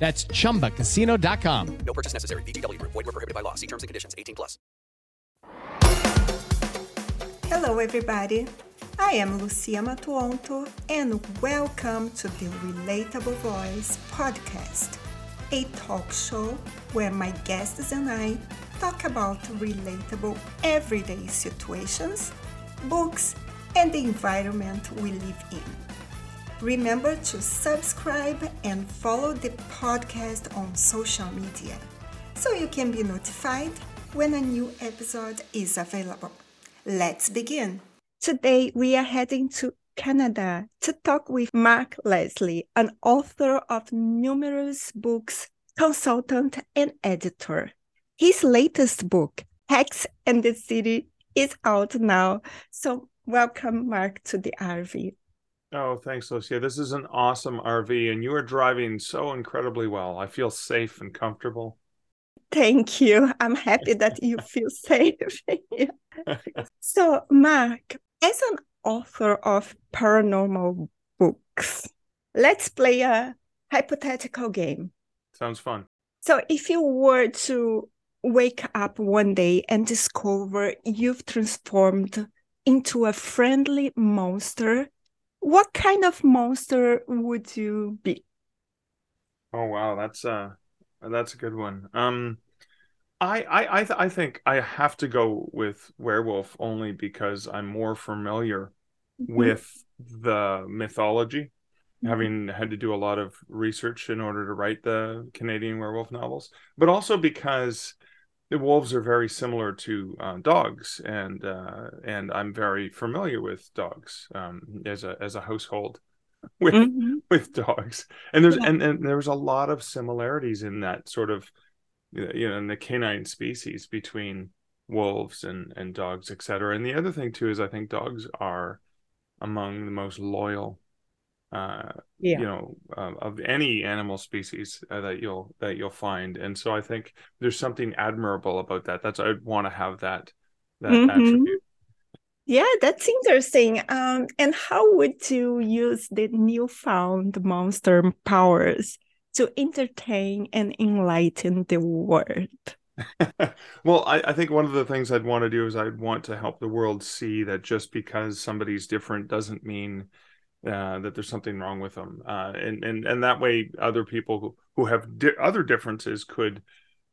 That's chumbacasino.com. No purchase necessary. VGW Group. Void were prohibited by law. See terms and conditions. 18 plus. Hello, everybody. I am Lucia Matuonto, and welcome to the Relatable Voice podcast, a talk show where my guests and I talk about relatable everyday situations, books, and the environment we live in. Remember to subscribe and follow the podcast on social media so you can be notified when a new episode is available. Let's begin. Today we are heading to Canada to talk with Mark Leslie, an author of numerous books, consultant, and editor. His latest book, Hex and the City, is out now. So, welcome, Mark, to the RV. Oh, thanks, Lucia. This is an awesome RV, and you are driving so incredibly well. I feel safe and comfortable. Thank you. I'm happy that you feel safe. so, Mark, as an author of paranormal books, let's play a hypothetical game. Sounds fun. So, if you were to wake up one day and discover you've transformed into a friendly monster what kind of monster would you be? Oh wow, that's uh that's a good one. Um I I I, th- I think I have to go with werewolf only because I'm more familiar mm-hmm. with the mythology, mm-hmm. having had to do a lot of research in order to write the Canadian werewolf novels, but also because the wolves are very similar to uh, dogs, and uh, and I'm very familiar with dogs um, as a as a household with mm-hmm. with dogs. And there's yeah. and, and there's a lot of similarities in that sort of you know in the canine species between wolves and and dogs, etc. And the other thing too is I think dogs are among the most loyal uh, yeah. you know uh, of any animal species uh, that you'll that you'll find. And so i think there's something admirable about that. That's i'd want to have that that mm-hmm. attribute. Yeah that's interesting. Um and how would you use the newfound monster powers to entertain and enlighten the world? Well I, I think one of the things i'd want to do is i'd want to help the world see that just because somebody's different doesn't mean uh, that there's something wrong with them, uh, and and and that way other people who, who have di- other differences could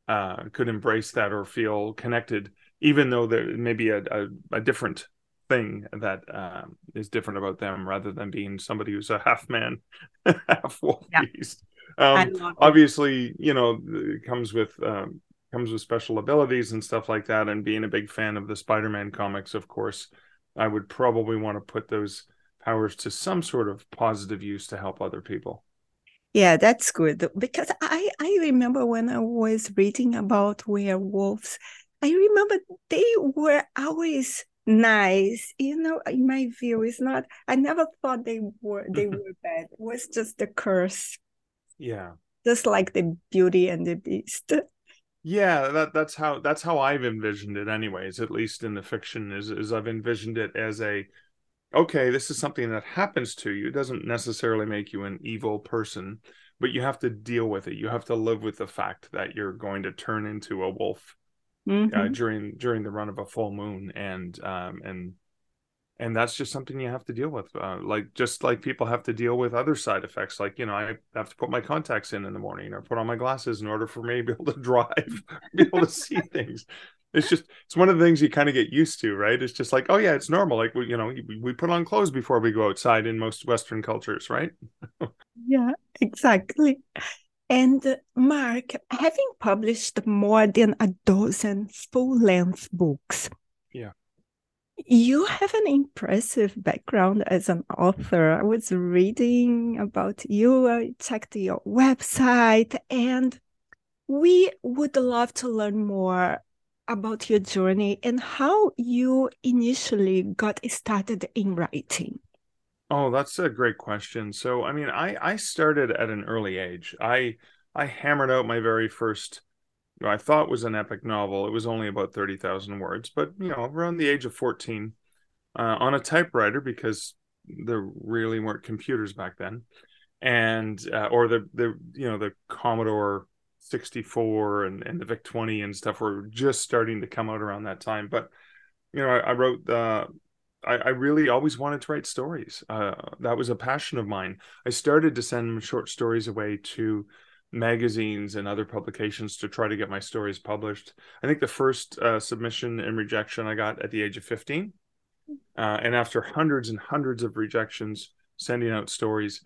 uh, could embrace that or feel connected, even though there may be a, a, a different thing that um, is different about them, rather than being somebody who's a half man, half wolf yeah. beast. Um, obviously, you know, it comes with um, comes with special abilities and stuff like that. And being a big fan of the Spider-Man comics, of course, I would probably want to put those powers to some sort of positive use to help other people. Yeah, that's good because I I remember when I was reading about werewolves, I remember they were always nice. You know, in my view, it's not. I never thought they were they were bad. It was just the curse. Yeah. Just like the Beauty and the Beast. Yeah, that that's how that's how I've envisioned it. Anyways, at least in the fiction, is is I've envisioned it as a okay, this is something that happens to you. It doesn't necessarily make you an evil person, but you have to deal with it. You have to live with the fact that you're going to turn into a wolf uh, mm-hmm. uh, during during the run of a full moon, and um, and and that's just something you have to deal with. Uh, like just like people have to deal with other side effects, like you know, I have to put my contacts in in the morning or put on my glasses in order for me to be able to drive, be able to see things it's just it's one of the things you kind of get used to right? It's just like oh yeah it's normal. Like we you know we, we put on clothes before we go outside in most western cultures right? Yeah exactly. And uh, mark having published more than a dozen full-length books yeah. you have an impressive background as an author. I was reading about you i checked your website and we would love to learn more about your journey and how you initially got started in writing? Oh, that's a great question. So, I mean, I I started at an early age. I I hammered out my very first I thought was an epic novel. It was only about 30,000 words, but you know, around the age of 14 uh, on a typewriter because there really weren't computers back then. And uh, or the the you know, the Commodore 64 and, and the VIC 20 and stuff were just starting to come out around that time. But you know, I, I wrote the I, I, really always wanted to write stories. Uh, that was a passion of mine. I started to send short stories away to magazines and other publications to try to get my stories published. I think the first uh, submission and rejection I got at the age of 15. Uh, and after hundreds and hundreds of rejections, sending out stories,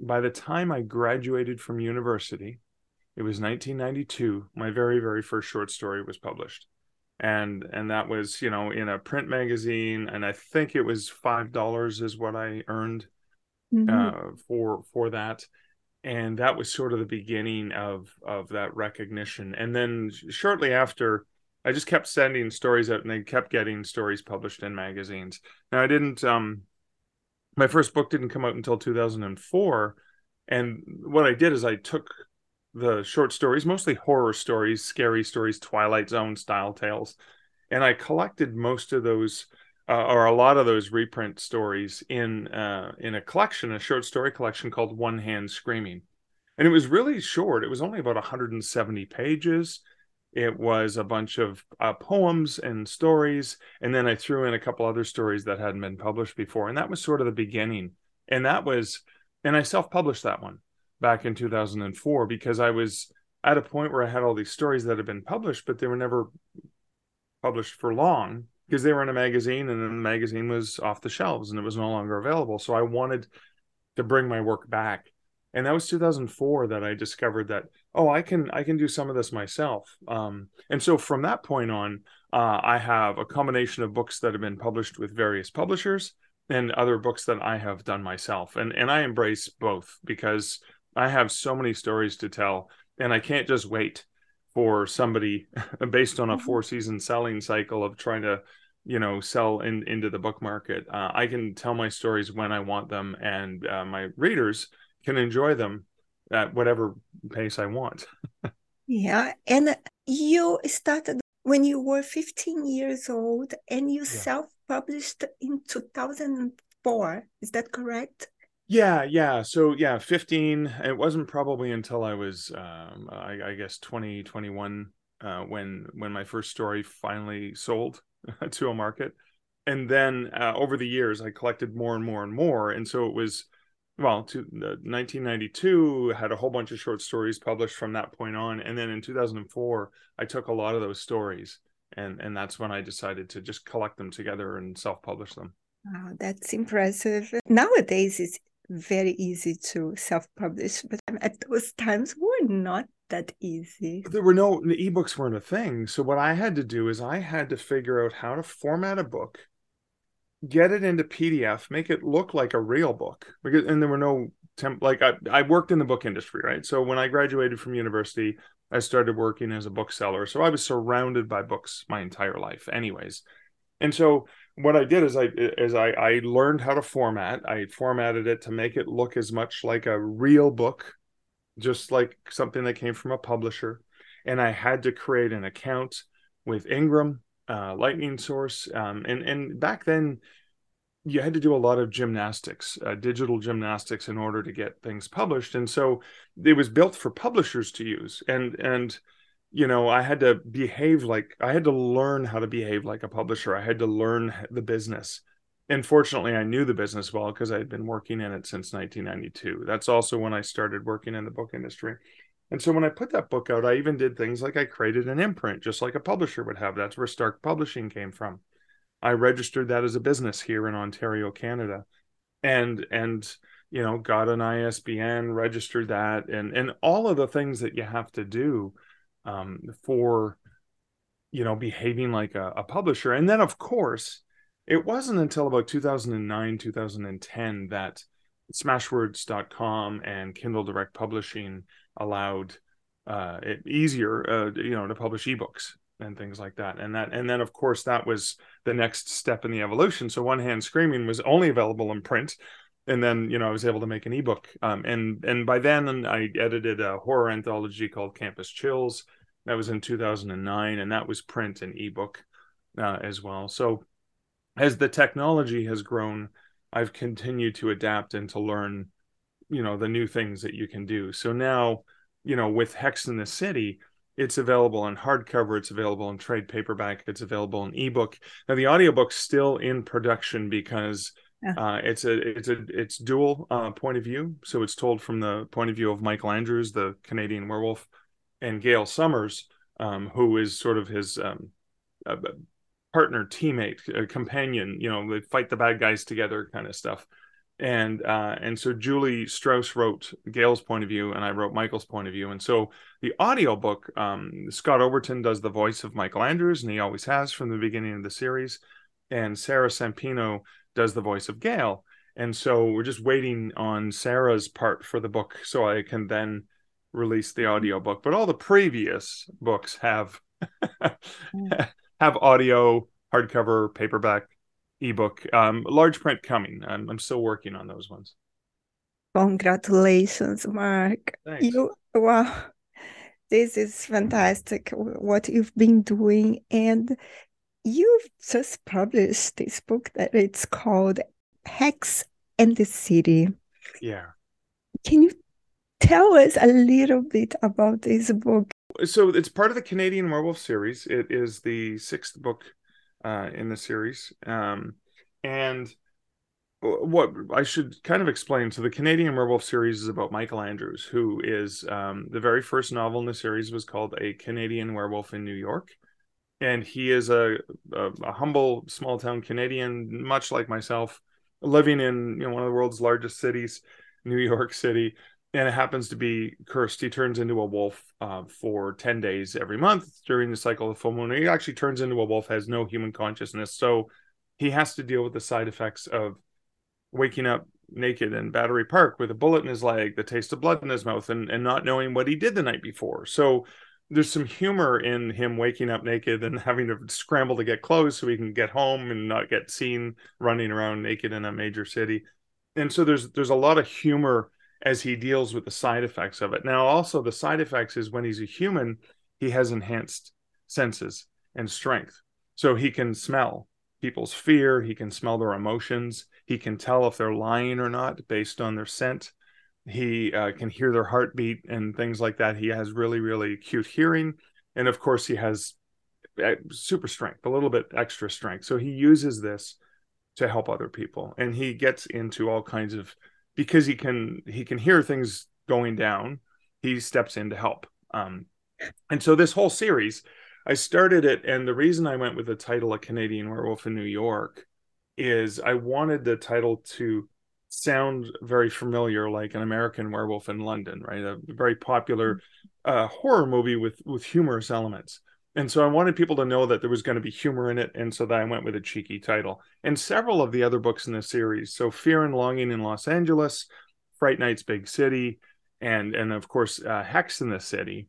by the time I graduated from university, it was 1992, my very, very first short story was published. And and that was you know in a print magazine and i think it was five dollars is what i earned mm-hmm. uh, for for that. And that was sort of the beginning of of that recognition. And then shortly after i just kept sending stories out and they kept getting stories published in magazines. Now i didn't um my first book didn't come out until 2004 and what i did is i took the short stories, mostly horror stories, scary stories, Twilight Zone style tales. And I collected most of those, uh, or a lot of those reprint stories in uh, in a collection, a short story collection called One Hand Screaming. And it was really short. It was only about 170 pages. It was a bunch of uh, poems and stories, and then I threw in a couple other stories that hadn't been published before, and that was sort of the beginning. And that was, and I self-published that one back in 2004 because I was at a point where I had all these stories that had been published, but they were never published for long because they were in a magazine and then the magazine was off the shelves and it was no longer available. So I wanted to bring my work back. And that was 2004 that I discovered that oh I can I can do some of this myself. Um, and so from that point on, uh, I have a combination of books that have been published with various publishers and other books that I have done myself. And and I embrace both because I have so many stories to tell, and I can't just wait for somebody based on a mm-hmm. four season selling cycle of trying to you know sell in into the book market uh, i can tell my stories when i want them and uh, my readers can enjoy them at whatever pace i want yeah and you started when you were 15 years old and you yeah. self-published in 2004 is that correct yeah, yeah. So yeah, 15. It wasn't probably until I was um I, I guess 20, 21 uh when when my first story finally sold to a market. And then uh, over the years I collected more and more and more and so it was well to uh, 1992 had a whole bunch of short stories published from that point on and then in 2004 I took a lot of those stories and and that's when I decided to just collect them together and self-publish them. Wow, that's impressive. Nowadays, it's very easy to self-publish but at those times were not that easy. There were no ebooks weren't a thing. So what i had to do is i had to figure out how to format a book get it into pdf make it look like a real book because and there were no temp like I, I worked in the book industry right? So when i graduated from university i started working as a bookseller. So i was surrounded by books my entire life anyways. And so what I did is I is I, I learned how to format. I formatted it to make it look as much like a real book, just like something that came from a publisher. And I had to create an account with Ingram, uh, Lightning Source, um, and and back then you had to do a lot of gymnastics, uh, digital gymnastics, in order to get things published. And so it was built for publishers to use. And and you know i had to behave like i had to learn how to behave like a publisher. I had to learn the business. And fortunately i knew the business well because i had been working in it since 1992 that's also when i started working in the book industry. And so when i put that book out i even did things like i created an imprint just like a publisher would have. That's where stark publishing came from. I registered that as a business here in ontario canada. And and you know got an isbn registered that and and all of the things that you have to do um, for you know behaving like a, a publisher. And then of course it wasn't until about 2009 2010 that smashwords.com and kindle direct publishing allowed uh, it easier uh, you know to publish ebooks and things like that. And that and then of course that was the next step in the evolution. So one hand screaming was only available in print and then you know i was able to make an ebook. Um, and and by then i edited a horror anthology called campus chills that was in 2009 and that was print and ebook uh, as well. So as the technology has grown i've continued to adapt and to learn you know the new things that you can do. So now you know with hex in the city it's available in hardcover it's available in trade paperback it's available in ebook. Now the audiobook's still in production because uh, it's a it's a it's dual uh, point of view. So it's told from the point of view of michael andrews the canadian werewolf and gail summers um, who is sort of his um, uh, partner teammate companion you know they fight the bad guys together kind of stuff and uh, and so Julie Strauss wrote Gail's point of view, and I wrote Michael's point of view. And so the audiobook, um, Scott Overton does the voice of Michael Andrews, and he always has from the beginning of the series, and Sarah Sampino does the voice of Gail. And so we're just waiting on Sarah's part for the book, so I can then release the audiobook. But all the previous books have mm. have audio, hardcover, paperback, ebook. Um, large print coming. I'm, I'm still working on those ones. Congratulations, Mark. Thanks. You wow. This is fantastic what you've been doing and you've just published this book that it's called Hex and the City. Yeah. Can you tell us a little bit about this book? So it's part of the Canadian Werewolf series. It is the sixth book uh, in the series. Um, and what I should kind of explain so the Canadian Werewolf series is about Michael Andrews, who is um, the very first novel in the series was called A Canadian Werewolf in New York. And he is a, a, a humble small town Canadian, much like myself, living in you know, one of the world's largest cities, New York City and it happens to be cursed. He turns into a wolf uh, for 10 days every month during the cycle of full moon. He actually turns into a wolf, has no human consciousness. So he has to deal with the side effects of waking up naked in Battery Park with a bullet in his leg, the taste of blood in his mouth, and, and not knowing what he did the night before. So there's some humor in him waking up naked and having to scramble to get clothes so he can get home and not get seen running around naked in a major city. And so there's there's a lot of humor as he deals with the side effects of it. Now, also, the side effects is when he's a human, he has enhanced senses and strength. So he can smell people's fear, he can smell their emotions, he can tell if they're lying or not based on their scent. He uh, can hear their heartbeat and things like that. He has really, really acute hearing. And of course, he has uh, super strength, a little bit extra strength. So he uses this to help other people. And he gets into all kinds of because he can he can hear things going down he steps in to help. Um, and so this whole series i started it and the reason i went with the title a canadian werewolf in new york is i wanted the title to sound very familiar like an american werewolf in london right? A very popular uh, horror movie with with humorous elements and so I wanted people to know that there was going to be humor in it, and so that I went with a cheeky title. And several of the other books in the series, so Fear and Longing in Los Angeles, Fright Night's Big City, and and of course uh, Hex in the City,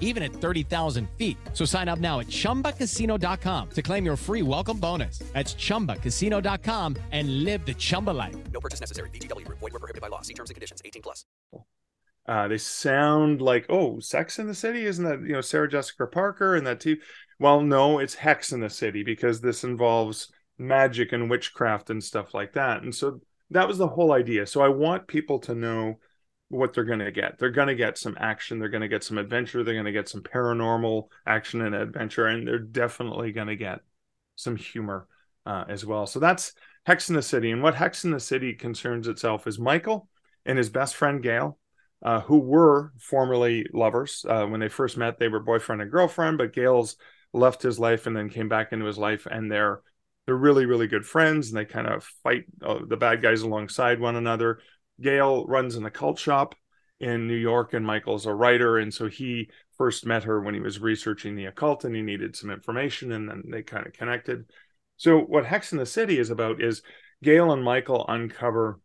even at 30,000 feet. So sign up now at ChumbaCasino.com to claim your free welcome bonus. That's ChumbaCasino.com and live the Chumba life. No purchase necessary. VGW. Void were prohibited by law. See terms and conditions. 18 plus. Uh, they sound like, oh, Sex in the City? Isn't that, you know, Sarah Jessica Parker and that too? Well, no, it's Hex in the City because this involves magic and witchcraft and stuff like that. And so that was the whole idea. So I want people to know what they're going to get. They're going to get some action, they're going to get some adventure, they're going to get some paranormal action and adventure, and they're definitely going to get some humor uh, as well. So that's Hex in the City. And what Hex in the City concerns itself is Michael and his best friend Gail, uh, who were formerly lovers. Uh, when they first met, they were boyfriend and girlfriend, but Gail's left his life and then came back into his life, and they're they're really really good friends, and they kind of fight uh, the bad guys alongside one another Gail runs an occult shop in New York, and Michael's a writer, and so he first met her when he was researching the occult, and he needed some information, and then they kind of connected. So what Hex in the City is about is Gail and Michael uncover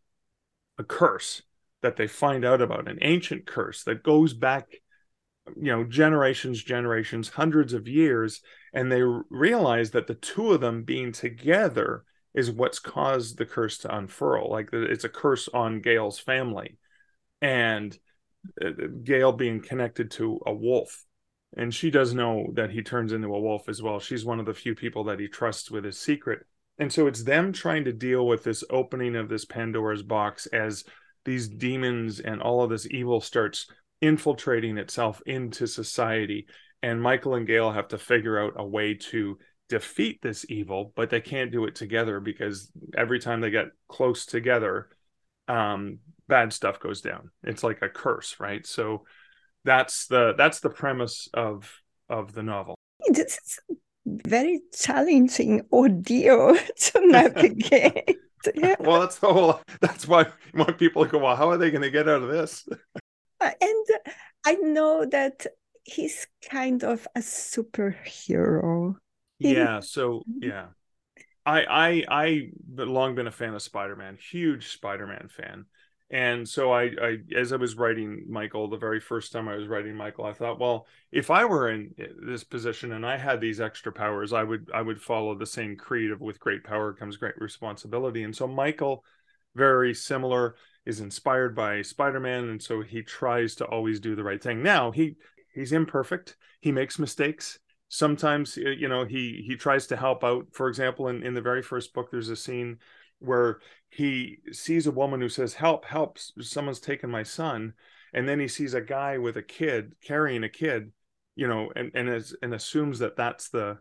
a curse that they find out about, an ancient curse that goes back, you know, generations, generations, hundreds of years, and they realize that the two of them being together is what's caused the curse to unfurl. Like it's a curse on Gail's family, and uh, Gail being connected to a wolf. And she does know that he turns into a wolf as well. She's one of the few people that he trusts with his secret. And so it's them trying to deal with this opening of this Pandora's box as these demons and all of this evil starts infiltrating itself into society. And Michael and Gail have to figure out a way to defeat this evil, but they can't do it together because every time they get close together, um, bad stuff goes down. It's like a curse, right? So that's the that's the premise of of the novel. This is very challenging ordeal to navigate. well, that's the whole. That's why when people go, "Well, how are they going to get out of this?" Uh, and I know that he's kind of a superhero. Yeah. So yeah, I I I long been a fan of Spider Man, huge Spider Man fan, and so I, I as i was writing michael the very first time i was writing michael i thought well if i were in eh, this position and i had these extra powers i would i would follow the same creed of with great power comes great responsibility. And so michael very similar is inspired by spider-man. And so he tries to always do the right thing. Now he he's imperfect. He makes mistakes sometimes you know he he tries to help out for example in in the very first book there's a scene where he sees a woman who says, Help, help, someone's taken my son. And then he sees a guy with a kid carrying a kid, you know, and, and, as, and assumes that that's the,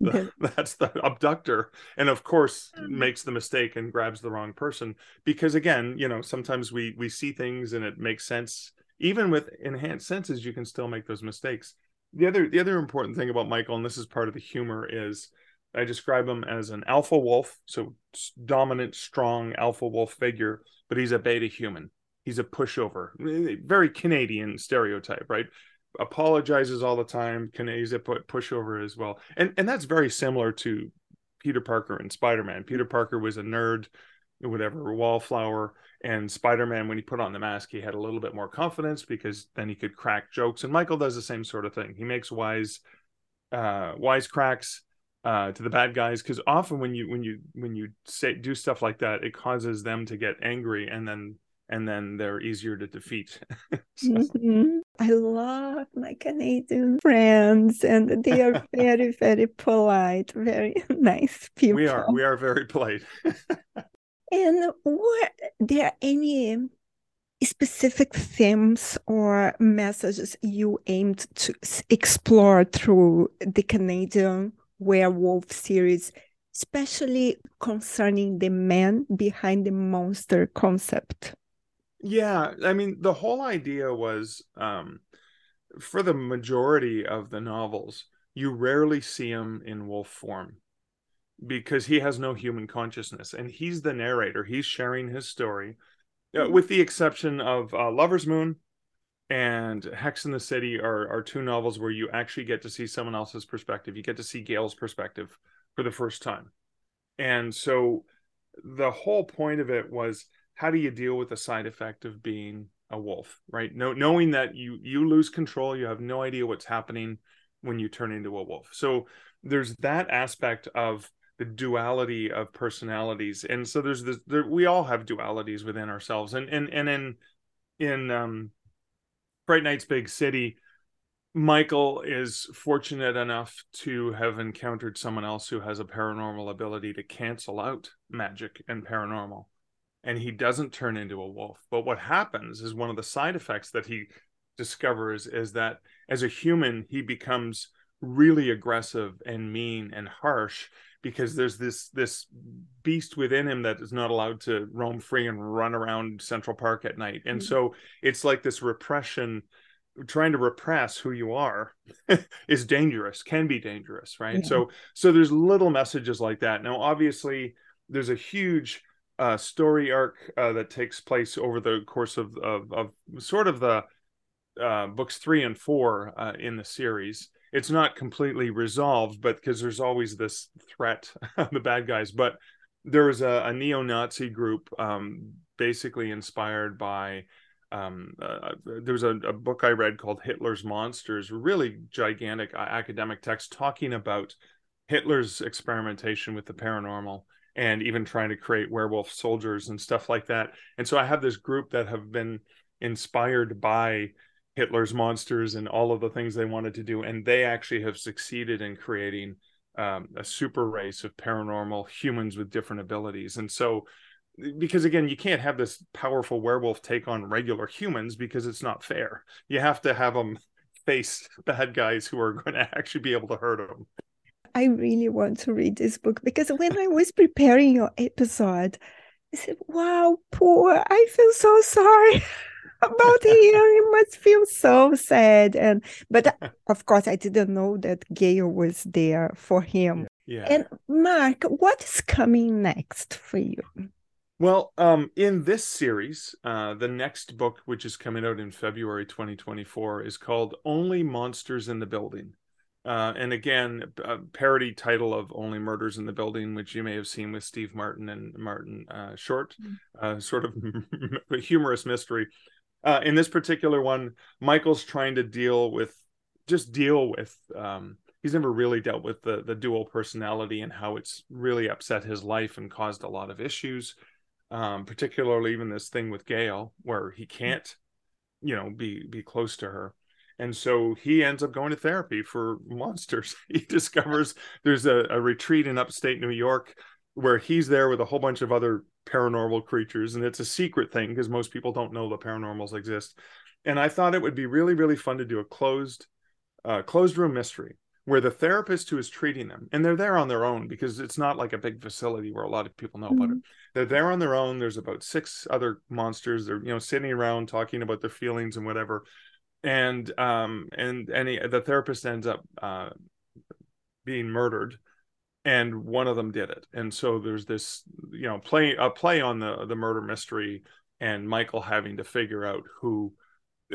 the that's the abductor. And of course, mm-hmm. makes the mistake and grabs the wrong person. Because again, you know, sometimes we, we see things and it makes sense. Even with enhanced senses, you can still make those mistakes. The other, the other important thing about Michael, and this is part of the humor, is I describe him as an alpha wolf, so dominant, strong alpha wolf figure, but he's a beta human. He's a pushover, eh, very Canadian stereotype, right? Apologizes all the time. He's a pushover as well, and and that's very similar to Peter Parker and Spider Man. Peter Parker was a nerd, whatever, wallflower, and Spider Man, when he put on the mask, he had a little bit more confidence because then he could crack jokes. And Michael does the same sort of thing. He makes wise, uh, wise cracks uh, to the bad guys because often when you when you when you say do stuff like that it causes them to get angry and then and then they're easier to defeat so. mm-hmm. i love my canadian friends and they are very very polite very nice people we are we are very polite and were there any specific themes or messages you aimed to explore through the canadian werewolf series, especially concerning the man behind the monster concept. Yeah, I mean, the whole idea was um, for the majority of the novels, you rarely see him in wolf form because he has no human consciousness and he's the narrator. He's sharing his story, uh, mm-hmm. with the exception of uh, Lover's Moon and Hex in the City are are two novels where you actually get to see someone else's perspective. You get to see Gail's perspective for the first time. And so the whole point of it was how do you deal with the side effect of being a wolf, right? No, knowing that you you lose control, you have no idea what's happening when you turn into a wolf. So there's that aspect of the duality of personalities, and so there's this. There, we all have dualities within ourselves, and and and in in um Fright Night's Big City, Michael is fortunate enough to have encountered someone else who has a paranormal ability to cancel out magic and paranormal. And he doesn't turn into a wolf. But what happens is one of the side effects that he discovers is that as a human, he becomes really aggressive and mean and harsh because there's this this beast within him that is not allowed to roam free and run around Central Park at night. And mm-hmm. so it's like this repression trying to repress who you are is dangerous can be dangerous right yeah. so so there's little messages like that now obviously there's a huge uh, story arc uh, that takes place over the course of of, of sort of the uh, books three and four uh, in the series. It's not completely resolved, but because there's always this threat, of the bad guys. But there was a, a neo-Nazi group, um, basically inspired by. Um, uh, there was a, a, book I read called Hitler's Monsters, really gigantic uh, academic text talking about Hitler's experimentation with the paranormal and even trying to create werewolf soldiers and stuff like that. And so I have this group that have been inspired by Hitler's monsters and all of the things they wanted to do, and they actually have succeeded in creating um, a super race of paranormal humans with different abilities. And so, because again, you can't have this powerful werewolf take on regular humans because it's not fair. You have to have them face bad guys who are going to actually be able to hurt them. I really want to read this book because when I was preparing your episode, I said, wow, poor, I feel so sorry. about him. He must feel so sad. And but of course, I didn't know that Gail was there for him. Yeah. And Mark, what is coming next for you? Well, um, in this series, uh, the next book, which is coming out in February 2024, is called Only Monsters in the Building. Uh, and again, a parody title of Only Murders in the Building, which you may have seen with Steve Martin and Martin uh, Short, mm. uh, sort of humorous mystery. Uh, in this particular one, Michael's trying to deal with just deal with. Um, he's never really dealt with the the dual personality and how it's really upset his life and caused a lot of issues. Um, particularly even this thing with Gail, where he can't, you know, be be close to her and so he ends up going to therapy for monsters he discovers there's a, a, retreat in upstate new york where he's there with a whole bunch of other paranormal creatures and it's a secret thing because most people don't know the paranormals exist. And i thought it would be really really fun to do a closed uh, closed room mystery where the therapist who is treating them and they're there on their own because it's not like a big facility where a lot of people know mm-hmm. about it. Mm-hmm. they're there on their own. There's about six other monsters. They're you know sitting around talking about their feelings and whatever. And um and and he, the therapist ends up uh being murdered and one of them did it. And so there's this you know play a play on the the murder mystery and michael having to figure out who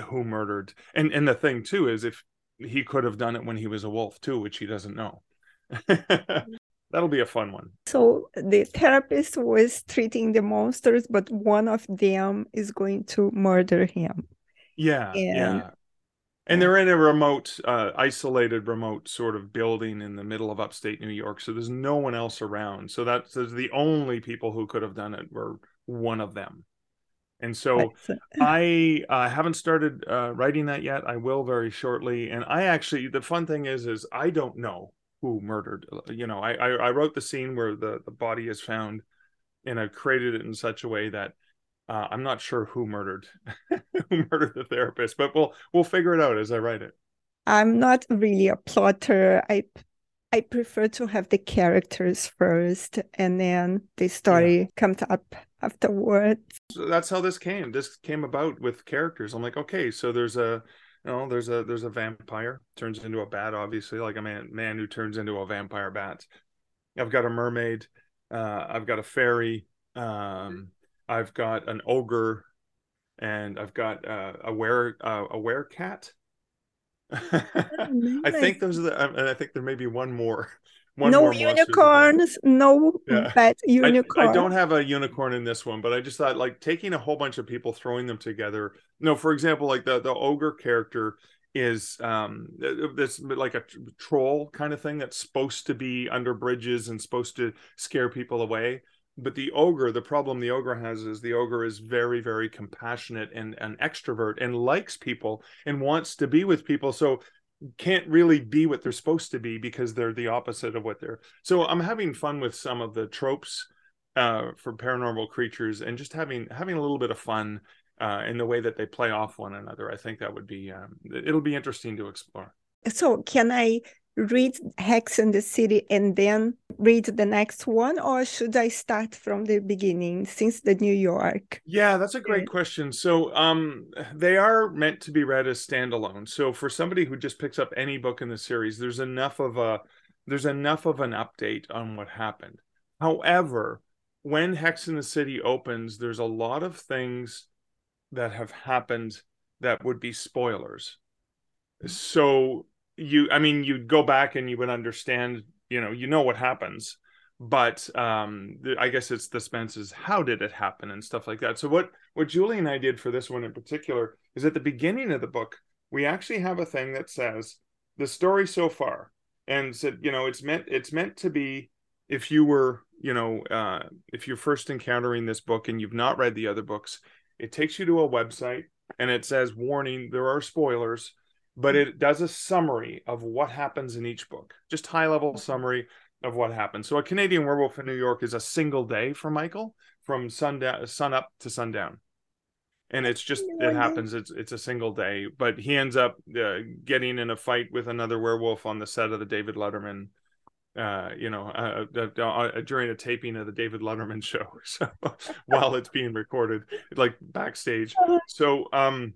who murdered. And and the thing too is if he could have done it when he was a wolf too which he doesn't know. That'll be a fun one. So the therapist was treating the monsters but one of them is going to murder him. Yeah and yeah and they're in a remote uh, isolated remote sort of building in the middle of upstate new york so there's no one else around. So that's the only people who could have done it were one of them. And so i uh, haven't started uh, writing that yet. I will very shortly. And i actually the fun thing is is i don't know who murdered uh, you know i i, I wrote the scene where the the body is found and i created it in such a way that uh, I'm not sure who murdered who murdered the therapist, but we'll we'll figure it out as I write it. I'm not really a plotter. I I prefer to have the characters first, and then the story yeah. comes up afterwards. So that's how this came. This came about with characters. I'm like, okay, so there's a you know there's a there's a vampire turns into a bat, obviously, like a man man who turns into a vampire bat. I've got a mermaid. Uh, I've got a fairy. Um, I've got an ogre, and I've got uh, a were uh, a werecat. I think those are the, and I think there may be one more. One no more unicorns, no yeah. pet unicorn. I, I, don't have a unicorn in this one, but I just thought like taking a whole bunch of people, throwing them together. No, for example, like the the ogre character is um this like a troll kind of thing that's supposed to be under bridges and supposed to scare people away but the ogre the problem the ogre has is the ogre is very very compassionate and an extrovert and likes people and wants to be with people so can't really be what they're supposed to be because they're the opposite of what they're so i'm having fun with some of the tropes uh, for paranormal creatures and just having having a little bit of fun uh, in the way that they play off one another. I think that would be um, it'll be interesting to explore. So can i read Hex in the City and then read the next one, or should I start from the beginning since the New York? Yeah, that's a great question. So, um, they are meant to be read as standalone. So, for somebody who just picks up any book in the series, there's enough of a there's enough of an update on what happened. However, when Hex in the City opens, there's a lot of things that have happened that would be spoilers. So you, I mean, you'd go back and you would understand, you know, you know what happens, but um, I guess it's the Spence's how did it happen and stuff like that. So what what Julie and I did for this one in particular is at the beginning of the book, we actually have a thing that says the story so far, and said, you know, it's meant it's meant to be if you were you know uh, if you're first encountering this book and you've not read the other books it takes you to a website and it says warning there are spoilers but it does a summary of what happens in each book. Just high level summary of what happens. So a canadian werewolf in new york is a single day for michael from sundown sun up to sundown. And it's just it happens it's it's a single day but he ends up uh, getting in a fight with another werewolf on the set of the david letterman uh, you know, uh, uh, uh, during a taping of the David Letterman show, so while it's being recorded, like backstage. So, um,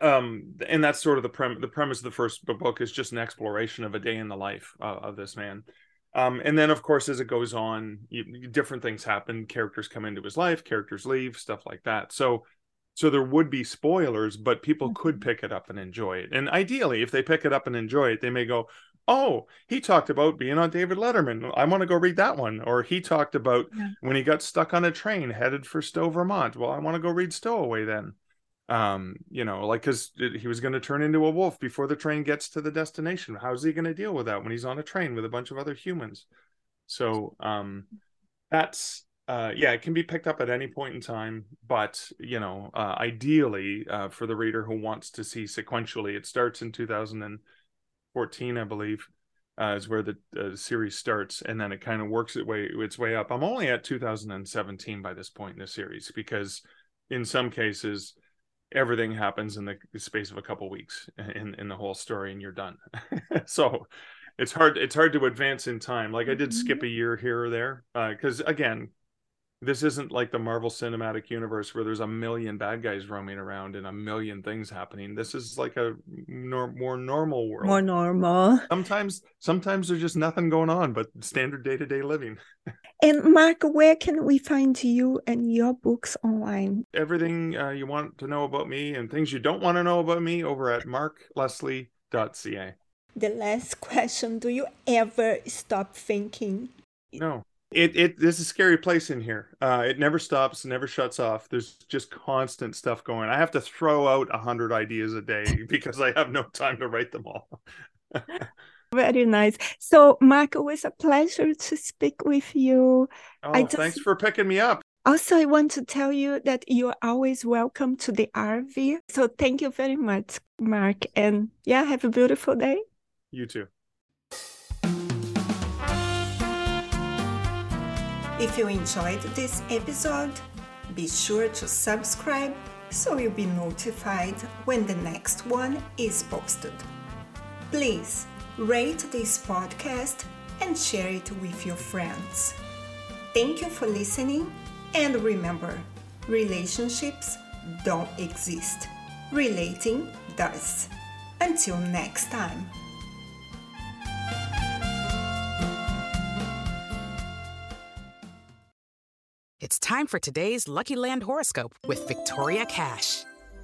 Um and that's sort of the prem the premise of the first book is just an exploration of a day in the life uh, of this man. Um and then of course as it goes on you, different things happen. Characters come into his life characters leave stuff like that. So so there would be spoilers but people could pick it up and enjoy it. And ideally if they pick it up and enjoy it they may go oh he talked about being on david letterman. I want to go read that one. Or he talked about Yeah. when he got stuck on a train headed for stowe vermont. Well i want to go read stowaway then um you know like because he was going to turn into a wolf before the train gets to the destination how's he going to deal with that when he's on a train with a bunch of other humans so um that's uh yeah it can be picked up at any point in time but you know uh ideally uh for the reader who wants to see sequentially it starts in 2014 i believe uh, is where the uh, series starts, and then it kind of works its way its way up. I'm only at 2017 by this point in the series because, in some cases, everything happens in the space of a couple weeks in in the whole story, and you're done. so it's hard it's hard to advance in time. Like I did skip mm-hmm. a year here or there uh, because again, this isn't like the Marvel Cinematic Universe where there's a million bad guys roaming around and a million things happening. This is like a nor- more normal world More normal. sometimes sometimes there's just nothing going on but standard day-to-day living And Mark, where can we find you and your books online? everything uh, you want to know about me and things you don't want to know about me over at markleslie.ca The last question Do you ever stop thinking? no. It it there's a scary place in here. Uh it never stops never shuts off. There's just constant stuff going. I have to throw out a hundred ideas a day because i have no time to write them all Very nice. So, Mark, it was a pleasure to speak with you. oh I just- thanks for picking me up Also, I want to tell you that you're always welcome to the RV. So, thank you very much, Mark. And yeah, have a beautiful day. you too If you enjoyed this episode, be sure to subscribe so you'll be notified when the next one is posted. Please rate this podcast and share it with your friends. Thank you for listening, and remember relationships don't exist, relating does. Until next time. It's time for today's Lucky Land horoscope with Victoria Cash.